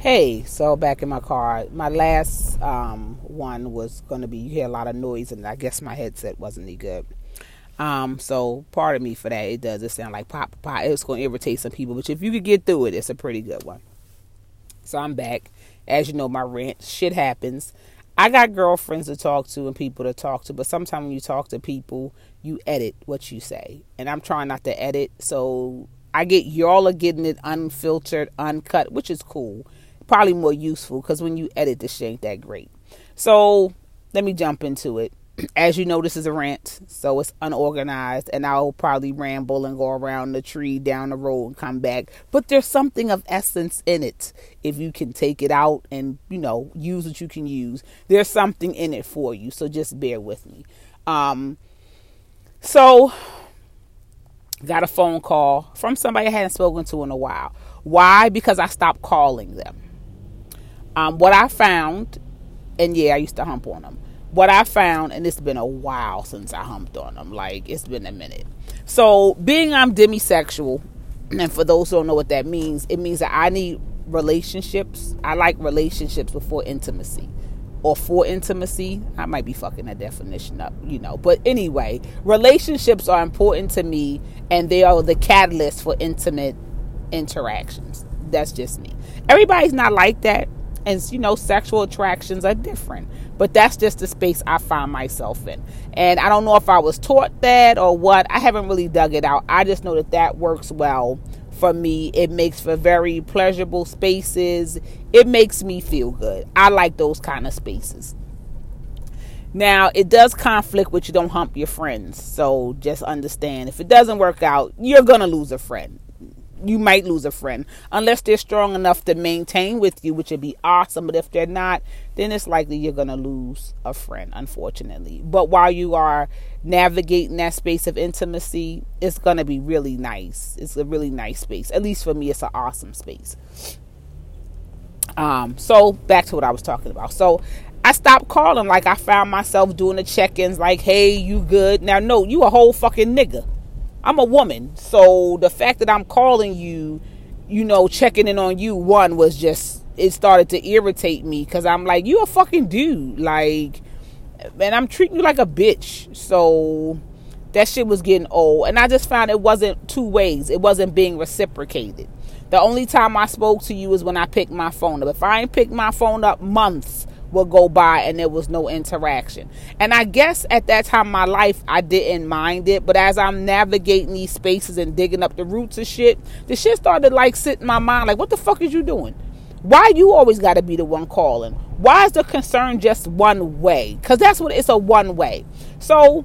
Hey, so back in my car. My last um, one was going to be, you hear a lot of noise, and I guess my headset wasn't any good. Um, so pardon me for that. It does. It sound like pop, pop. It's going to irritate some people, but if you could get through it, it's a pretty good one. So I'm back. As you know, my rant, shit happens. I got girlfriends to talk to and people to talk to, but sometimes when you talk to people, you edit what you say. And I'm trying not to edit, so I get y'all are getting it unfiltered, uncut, which is cool probably more useful because when you edit this shit ain't that great. So let me jump into it. As you know, this is a rant, so it's unorganized, and I'll probably ramble and go around the tree down the road and come back. But there's something of essence in it. If you can take it out and, you know, use what you can use, there's something in it for you. So just bear with me. Um, so got a phone call from somebody I hadn't spoken to in a while. Why? Because I stopped calling them. Um, what I found, and yeah, I used to hump on them. What I found, and it's been a while since I humped on them, like it's been a minute. So, being I'm demisexual, and for those who don't know what that means, it means that I need relationships. I like relationships before intimacy or for intimacy. I might be fucking that definition up, you know. But anyway, relationships are important to me and they are the catalyst for intimate interactions. That's just me. Everybody's not like that and you know sexual attractions are different. But that's just the space i find myself in. And i don't know if i was taught that or what. I haven't really dug it out. I just know that that works well for me. It makes for very pleasurable spaces. It makes me feel good. I like those kind of spaces. Now it does conflict with you don't hump your friends. So just understand. If it doesn't work out you're gonna lose a friend you might lose a friend unless they're strong enough to maintain with you, which would be awesome. But if they're not, then it's likely you're going to lose a friend, unfortunately. But while you are navigating that space of intimacy, it's going to be really nice. It's a really nice space. At least for me, it's an awesome space. Um, so back to what I was talking about. So I stopped calling. Like I found myself doing the check-ins. Like, hey, you good? Now, no, you a whole fucking nigga. I'm a woman. So the fact that I'm calling you, you know, checking in on you, one was just, it started to irritate me because I'm like, you a fucking dude. Like, and I'm treating you like a bitch. So that shit was getting old. And I just found it wasn't two ways, it wasn't being reciprocated. The only time I spoke to you is when I picked my phone up. If I ain't picked my phone up months, will go by and there was no interaction. And I guess at that time in my life, I didn't mind it. But as I'm navigating these spaces and digging up the roots of shit, the shit started like sitting in my mind like, what the fuck is you doing? Why you always got to be the one calling? Why is the concern just one way? Because that's what it's a one way. So,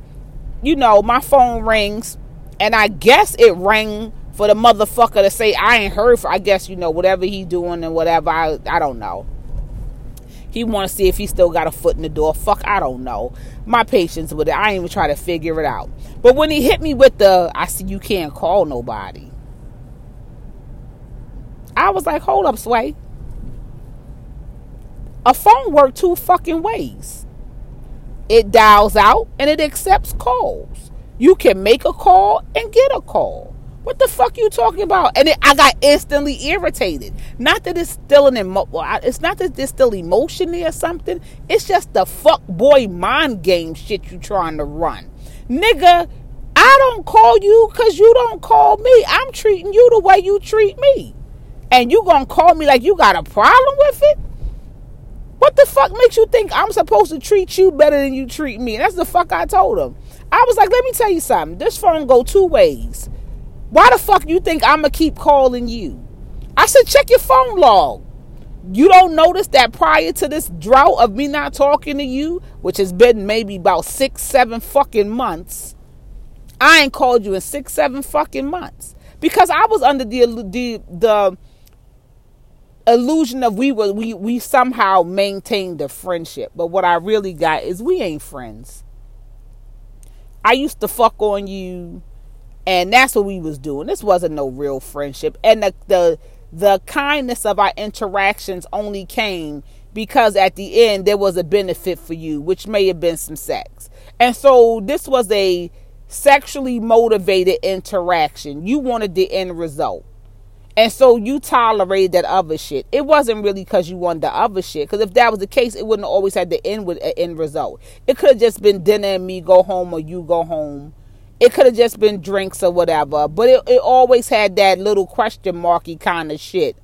you know, my phone rings and I guess it rang for the motherfucker to say I ain't heard for I guess you know whatever he doing and whatever I I don't know. He want to see if he still got a foot in the door. Fuck, I don't know. My patience with it. I ain't even try to figure it out. But when he hit me with the, I see you can't call nobody. I was like, hold up, Sway. A phone work two fucking ways. It dials out and it accepts calls. You can make a call and get a call. What the fuck you talking about? And it, I got instantly irritated. Not that it's still an emo- it's not that there's still emotion there or something. It's just the fuck boy mind game shit you trying to run. Nigga, I don't call you cause you don't call me. I'm treating you the way you treat me. And you gonna call me like you got a problem with it? What the fuck makes you think I'm supposed to treat you better than you treat me? That's the fuck I told him. I was like, let me tell you something. This phone go two ways. Why the fuck you think I'm gonna keep calling you? I said, check your phone log. You don't notice that prior to this drought of me not talking to you, which has been maybe about six, seven fucking months, I ain't called you in six, seven fucking months because I was under the the the illusion of we were we we somehow maintained a friendship, but what I really got is we ain't friends. I used to fuck on you and that's what we was doing this wasn't no real friendship and the the the kindness of our interactions only came because at the end there was a benefit for you which may have been some sex and so this was a sexually motivated interaction you wanted the end result And so you tolerated that other shit. It wasn't really because you wanted the other shit. Because if that was the case, it wouldn't always have to end with an end result. It could have just been dinner and me go home or you go home. It could have just been drinks or whatever. But it, it always had that little question marky kind of shit.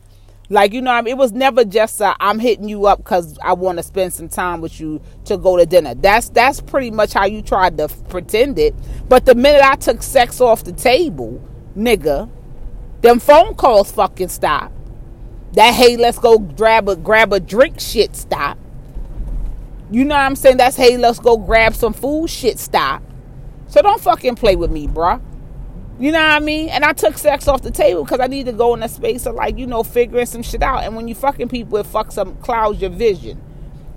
Like, you know, I mean? it was never just i I'm hitting you up because I want to spend some time with you to go to dinner. That's that's pretty much how you tried to pretend it. But the minute I took sex off the table, nigga, them phone calls fucking stop. That hey, let's go grab a grab a drink shit stop. You know what I'm saying? That's hey, let's go grab some food shit stop. So don't fucking play with me, bruh. You know what I mean? And I took sex off the table because I need to go in a space of like, you know, figuring some shit out. And when you fucking people, it fucks up, clouds your vision.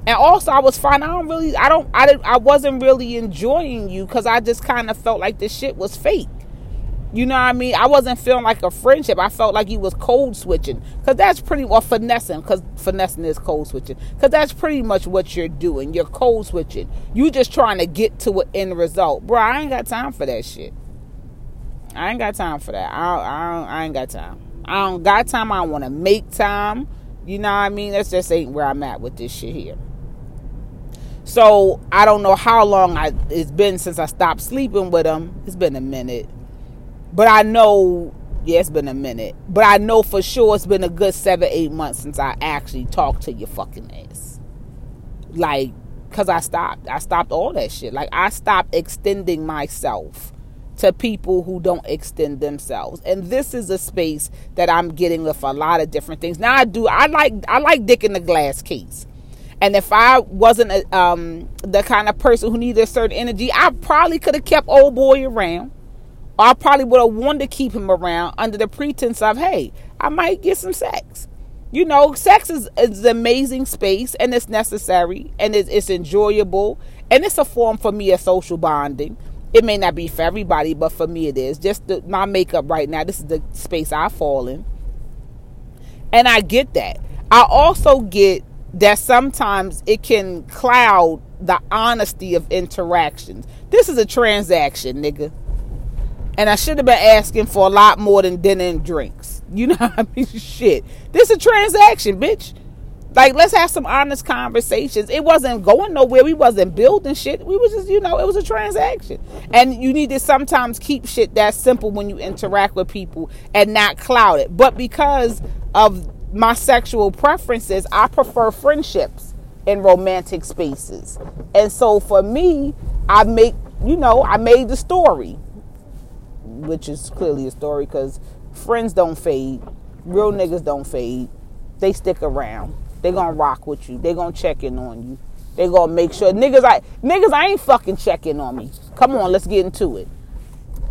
And also, I was fine. I don't really, I don't, I didn't, I wasn't really enjoying you because I just kind of felt like this shit was fake. You know what I mean? I wasn't feeling like a friendship. I felt like he was code switching. Because that's pretty, well, finessing. Because finessing is code switching. Because that's pretty much what you're doing. You're code switching. You just trying to get to an end result. Bro, I ain't got time for that shit. I ain't got time for that. I, I, I ain't got time. I don't got time. I want to make time. You know what I mean? That's just ain't where I'm at with this shit here. So I don't know how long I, it's been since I stopped sleeping with him. It's been a minute. But I know, yeah, it's been a minute. But I know for sure it's been a good seven, eight months since I actually talked to your fucking ass. Like, because I stopped. I stopped all that shit. Like, I stopped extending myself to people who don't extend themselves. And this is a space that I'm getting with a lot of different things. Now I do I like I like dick in the glass case. And if I wasn't a, um, the kind of person who needed a certain energy, I probably could have kept old boy around. I probably would have wanted to keep him around under the pretense of, hey, I might get some sex. You know, sex is, is an amazing space and it's necessary and it's, it's enjoyable and it's a form for me of social bonding. It may not be for everybody, but for me it is. Just the, my makeup right now, this is the space I fall in. And I get that. I also get that sometimes it can cloud the honesty of interactions. This is a transaction, nigga. And I should have been asking for a lot more than dinner and drinks. You know what I mean? Shit. This is a transaction, bitch. Like, let's have some honest conversations. It wasn't going nowhere. We wasn't building shit. We was just, you know, it was a transaction. And you need to sometimes keep shit that simple when you interact with people and not cloud it. But because of my sexual preferences, I prefer friendships in romantic spaces. And so for me, I make, you know, I made the story which is clearly a story because friends don't fade. Real niggas don't fade. They stick around. They gonna rock with you. They gonna check in on you. They gonna make sure niggas I niggas I ain't fucking checking on me. Come on, let's get into it.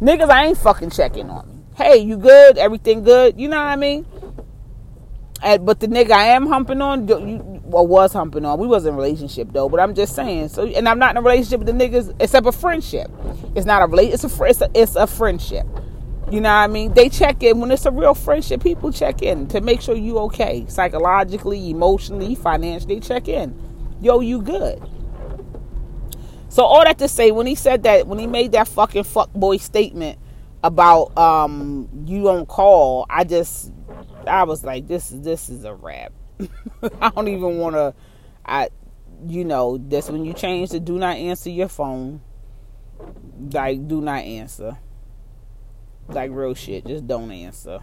Niggas I ain't fucking checking on me. Hey, you good? Everything good? You know what I mean? But the nigga I am humping on, well, was humping on. We was in a relationship though, but I'm just saying. So, and I'm not in a relationship with the niggas except a friendship. It's not a relationship. It's a it's a, it's a friendship. You know what I mean? They check in when it's a real friendship. People check in to make sure you okay, psychologically, emotionally, financially. Check in. Yo, you good? So all that to say, when he said that, when he made that fucking fuck boy statement about um you don't call, I just I was like, this is this is a wrap. I don't even want to. I, you know, that's when you change to do not answer your phone. Like, do not answer. Like real shit, just don't answer.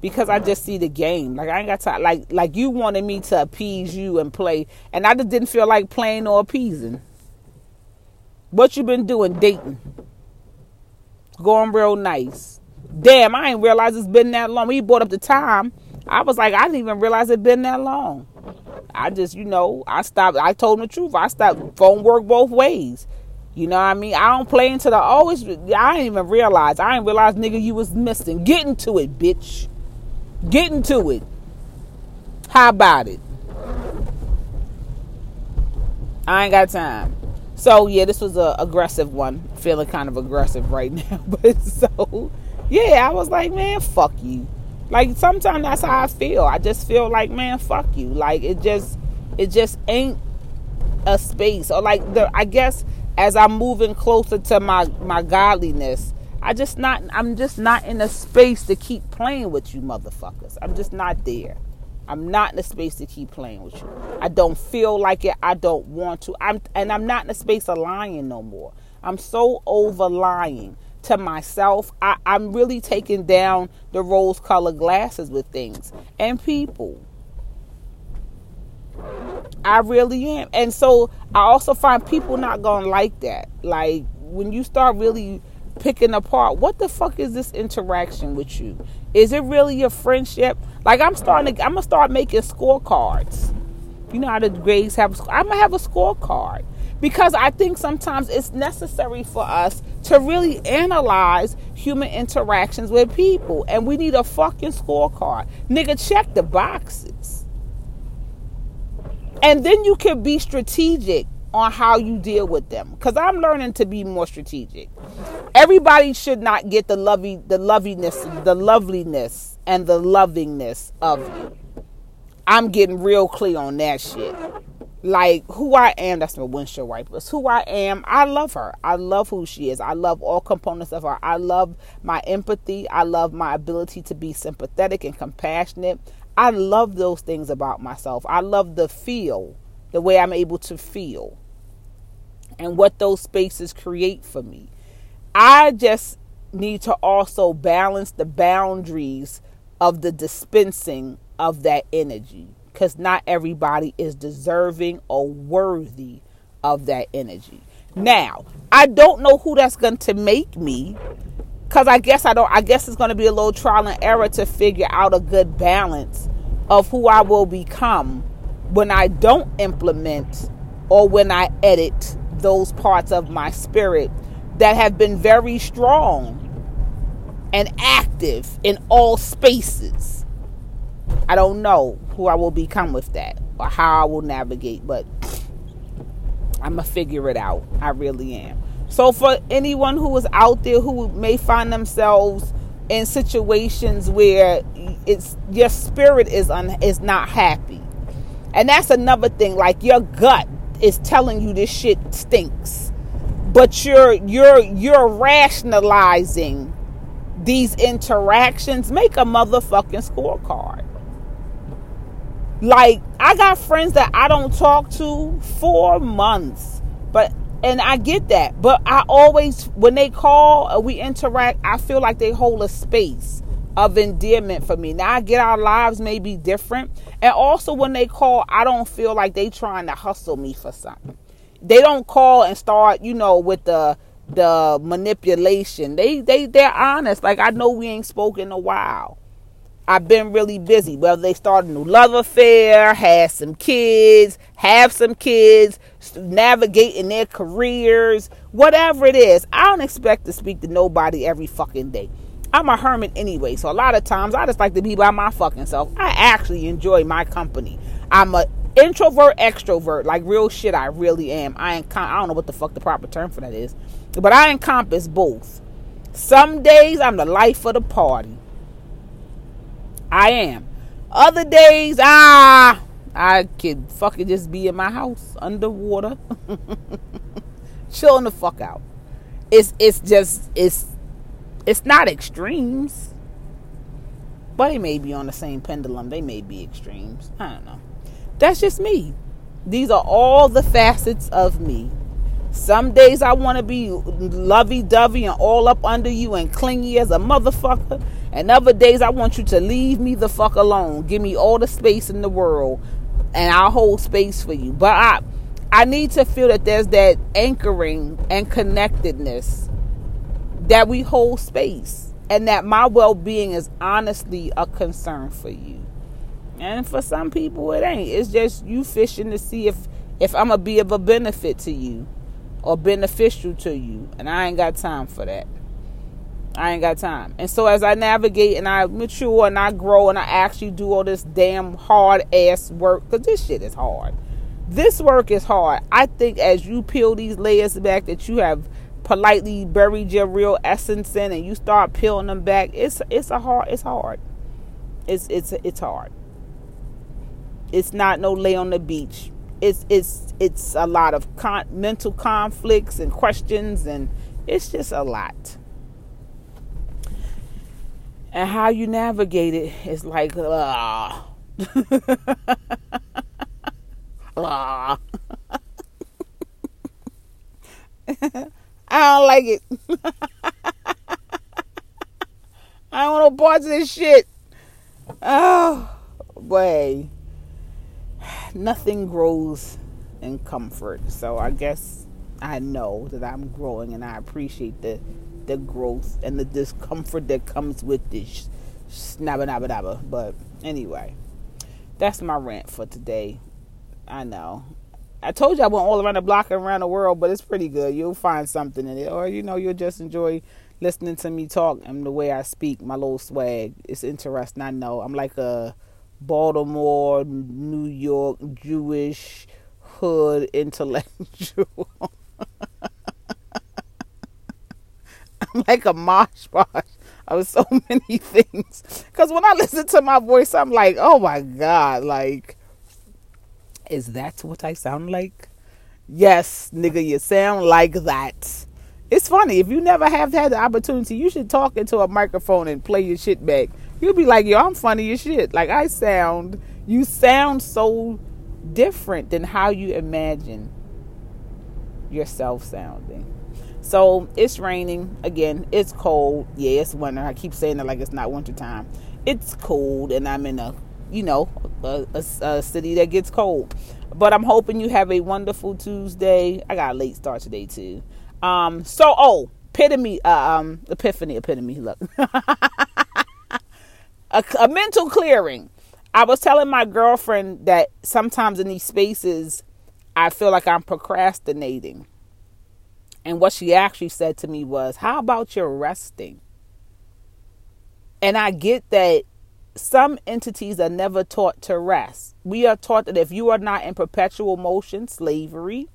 Because I just see the game. Like I ain't got time. Like like you wanted me to appease you and play, and I just didn't feel like playing or appeasing. What you been doing? Dating. Going real nice damn, I ain't realize it's been that long. When he brought up the time, I was like, I didn't even realize it been that long. I just, you know, I stopped. I told him the truth. I stopped. Phone work both ways. You know what I mean? I don't play into the oh, always. I didn't even realize. I didn't realize, nigga, you was missing. Getting to it, bitch. Getting to it. How about it? I ain't got time. So yeah, this was a aggressive one. Feeling kind of aggressive right now, but so yeah, I was like, man, fuck you. Like sometimes that's how I feel. I just feel like, man, fuck you. Like it just it just ain't a space. Or like the I guess as I'm moving closer to my my godliness, I just not I'm just not in a space to keep playing with you motherfuckers. I'm just not there. I'm not in a space to keep playing with you. I don't feel like it. I don't want to. I'm and I'm not in a space of lying no more. I'm so over lying to myself. I, I'm really taking down the rose colored glasses with things and people. I really am. And so I also find people not gonna like that. Like when you start really picking apart what the fuck is this interaction with you is it really a friendship like i'm starting to i'm gonna start making scorecards you know how the grades have i'm gonna have a scorecard because i think sometimes it's necessary for us to really analyze human interactions with people and we need a fucking scorecard. Nigga check the boxes. And then you can be strategic on how you deal with them. Because i'm learning to be more strategic. Everybody should not get the lovey the loviness the loveliness and the lovingness of you. I'm getting real clear on that shit like who i am that's my windshield wipers who i am i love her. I love who she is. I love all components of her. I love my empathy. I love my ability to be sympathetic and compassionate. I love those things about myself. I love the feel the way i'm able to feel and what those spaces create for me. I just need to also balance the boundaries of the dispensing of that energy because not everybody is deserving or worthy of that energy. Now, I don't know who that's going to make me because I guess I don't, I guess it's going to be a little trial and error to figure out a good balance of who I will become when I don't implement or when I edit those parts of my spirit that have been very strong and active in all spaces. I don't know who I will become with that or how I will navigate, but I'm going to figure it out. I really am. So, for anyone who is out there who may find themselves in situations where it's your spirit is un, is not happy, and that's another thing. Like your gut is telling you this shit stinks but you're you're you're rationalizing these interactions make a motherfucking scorecard like i got friends that i don't talk to for months but and i get that but i always when they call we interact i feel like they hold a space of endearment for me. Now I get our lives may be different. And also when they call, I don't feel like they trying to hustle me for something. They don't call and start, you know, with the the manipulation. They they they're honest. Like I know we ain't spoken in a while. I've been really busy. Whether they start a new love affair, had some kids, have some kids, navigating their careers, whatever it is. I don't expect to speak to nobody every fucking day. I'm a hermit anyway, so a lot of times I just like to be by my fucking self. I actually enjoy my company. I'm a introvert, extrovert, like real shit. I really am. I encom- I don't know what the fuck the proper term for that is, but I encompass both. Some days I'm the life of the party. I am. Other days, ah, I could fucking just be in my house underwater, chilling the fuck out. It's it's just it's it's not extremes. But they may be on the same pendulum. They may be extremes. I don't know. That's just me. These are all the facets of me. Some days I want to be lovey dovey and all up under you and clingy as a motherfucker. And other days I want you to leave me the fuck alone. Give me all the space in the world and I'll hold space for you. But I I need to feel that there's that anchoring and connectedness that we hold space and that my well-being is honestly a concern for you and for some people it ain't it's just you fishing to see if if i'm gonna be of a benefit to you or beneficial to you and i ain't got time for that i ain't got time. And so as i navigate and i mature and i grow and i actually do all this damn hard ass work because this shit is hard. This work is hard. I think as you peel these layers back that you have politely buried your real essence in and you start peeling them back it's it's a hard it's hard. It's it's it's hard. It's not no lay on the beach. It's it's it's a lot of con- mental conflicts and questions and it's just a lot And how you navigate it is like, ah. ah. I don't like it. I don't want no parts of this shit. Oh, boy. Nothing grows in comfort. So I guess I know that I'm growing and I appreciate the the growth and the discomfort that comes with this snabba nabba nabba. But anyway, that's my rant for today. I know. I told you I went all around the block and around the world, but it's pretty good. You'll find something in it, or you know, you'll just enjoy listening to me talk and the way I speak, my little swag. It's interesting. I know I'm like a Baltimore, New York Jewish hood intellectual. I'm like a mosh posh of so many things. Because when I listen to my voice, I'm like, oh my God, like is that what I sound like? Yes, nigga, you sound like that. It's funny. If you never have had the opportunity, you should talk into a microphone and play your shit back. You'll be like, yo, I'm funny as shit. Like I sound, you sound so different than how you imagine yourself sounding. So it's raining again. It's cold. Yeah, it's winter. I keep saying it like it's not winter time. It's cold, and I'm in a you know, a, a, a, city that gets cold. But I'm hoping you have a wonderful Tuesday. I got a late start today too. Um, so oh, epitome, uh, um, epiphany, epitome. Look, a, a mental clearing. I was telling my girlfriend that sometimes in these spaces, I feel like I'm procrastinating. And what she actually said to me was, How about your resting? And I get that some entities are never taught to rest. We are taught that if you are not in perpetual motion, slavery,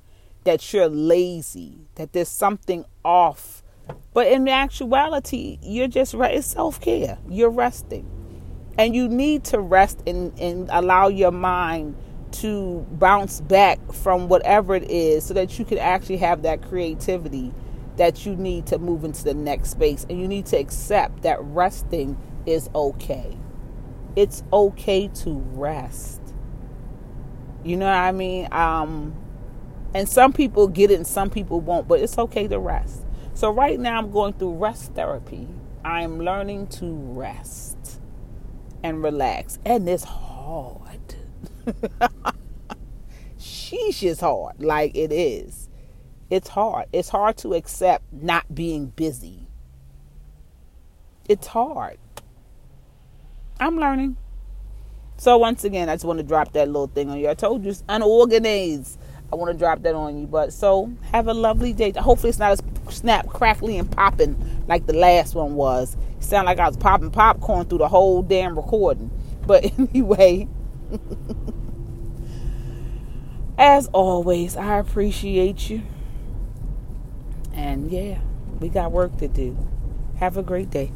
that you're lazy, that there's something off. But in actuality, you're just right. it's self care. You're resting, and you need to rest and and allow your mind to bounce back from whatever it is, so that you can actually have that creativity that you need to move into the next space. And you need to accept that resting is okay it's okay to rest. You know what I mean? Um, and some people get it and some people won't, but it's okay to rest. So right now I'm going through rest therapy. I'm learning to rest and relax. And it's hard. Sheesh is hard. Like it is. It's hard. It's hard to accept not being busy. It's hard. I'm learning. So once again, I just want to drop that little thing on you. I told you it's unorganized. I want to drop that on you. But so have a lovely day. Hopefully it's not as snap, crackly, and popping like the last one was. It sounded like I was popping popcorn through the whole damn recording. But anyway, as always, I appreciate you. And yeah, we got work to do. Have a great day.